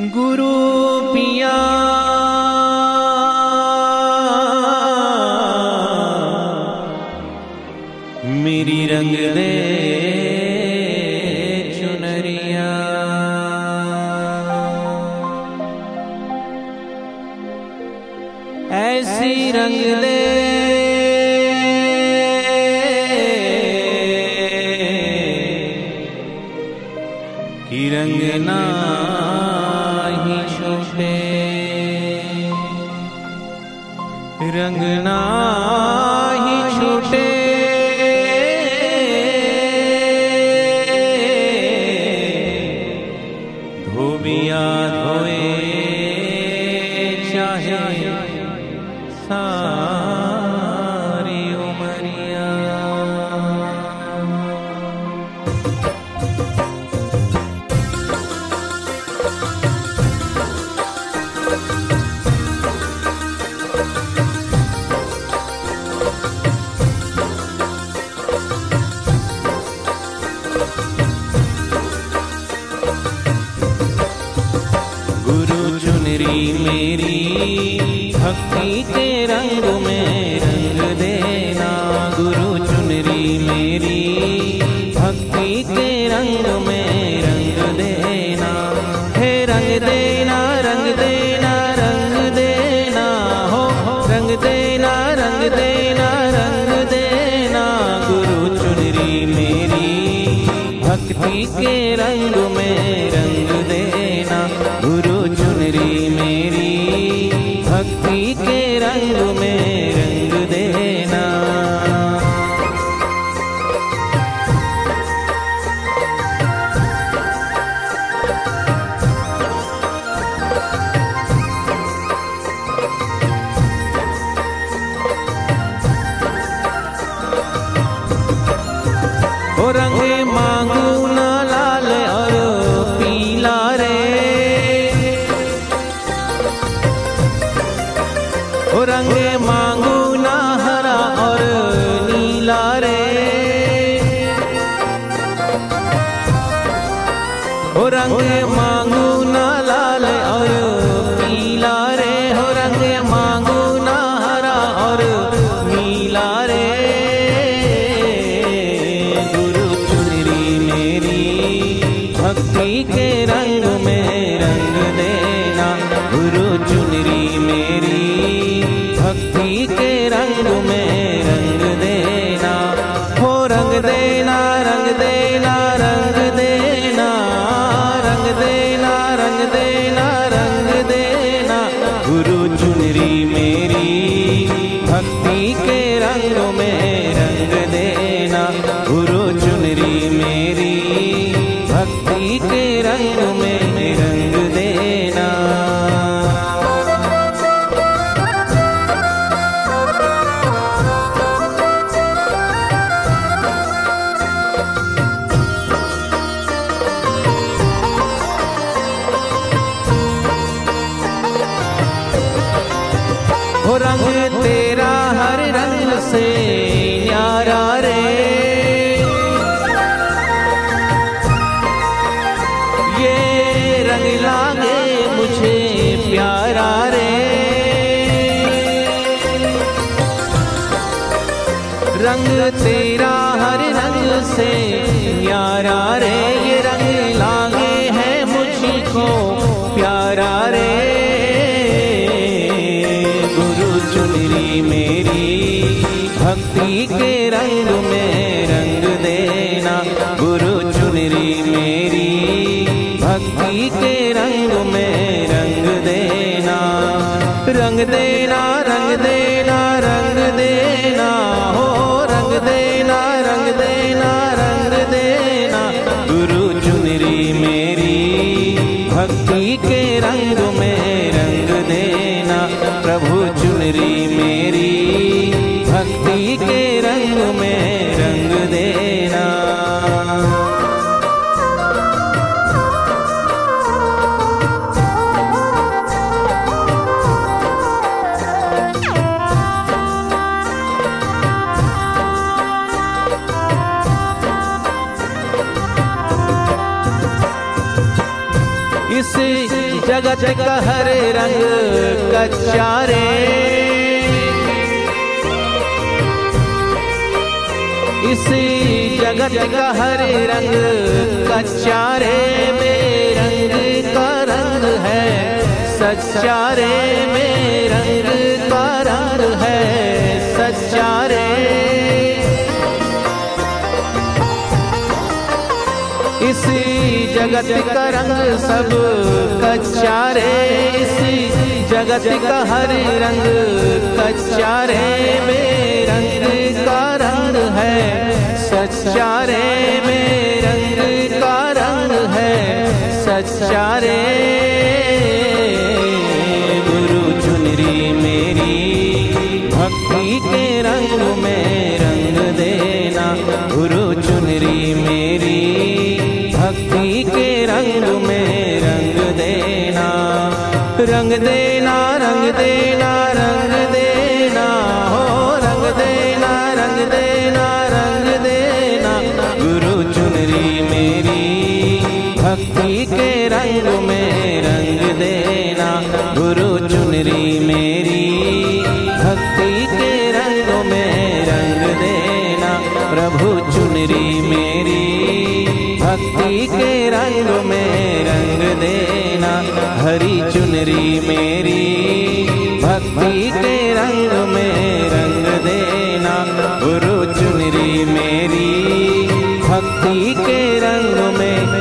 गुरु पिया। मेरी रंग दे चुनरिया। ऐसी रंग दे रंग ना ही छूटे। धोबिया धोए मेरी, भक्ति के रंग में रंग देना। गुरु चुनरी मेरी, भक्ति के रंग में रंग देना। हे रंग देना रंग देना रंग देना। हो रंग देना रंग देना रंग देना। गुरु चुनरी मेरी, भक्ति के रंग में भक्ति के रंग ओ रंग मांगू न लाल और पीला रे, हो रंग मांगू न हरा और नीला रे। गुरु चुनरी मेरी, भक्ति के रंग में रंग देना। गुरु चुनरी मेरी, भक्ति के रंग में रंग देना। हो रंग देना रंग देना में रंग देना। गुरु चुनरी मेरी। भक्ति के रंग में रंग देना। रंग तेरा रंग तेरा हर रंग से न्यारा रे, ये रंग लागे है मुझको प्यारा रे। गुरु चुनरी मेरी, भक्ति के रंग में रंग देना। गुरु चुनरी मेरी, भक्ति के रंग में रंग देना। रंग देना रंग देना। देना, रंग देना रंग देना। गुरु चुनरी मेरी, भक्ति के रंग में रंग देना। प्रभु चुनरी इस जगत का हर रंग कचारे इसी जगत का हर रंग कचारे में रंग का रंग है सचारे में। जगत का रंग सब कच्चा रे इसी जगत का हर रंग कच्चा रे में रंग का रंग है सच्चा रे में रंग का रंग है सच्चा रे देना, रंग देना रंग देना, हो, रंग देना रंग देना रंग देना। गुरु चुनरी मेरी, भक्ति के के रंग में रंग देना गुरु चुनरी मेरी। भक्ति के रंग में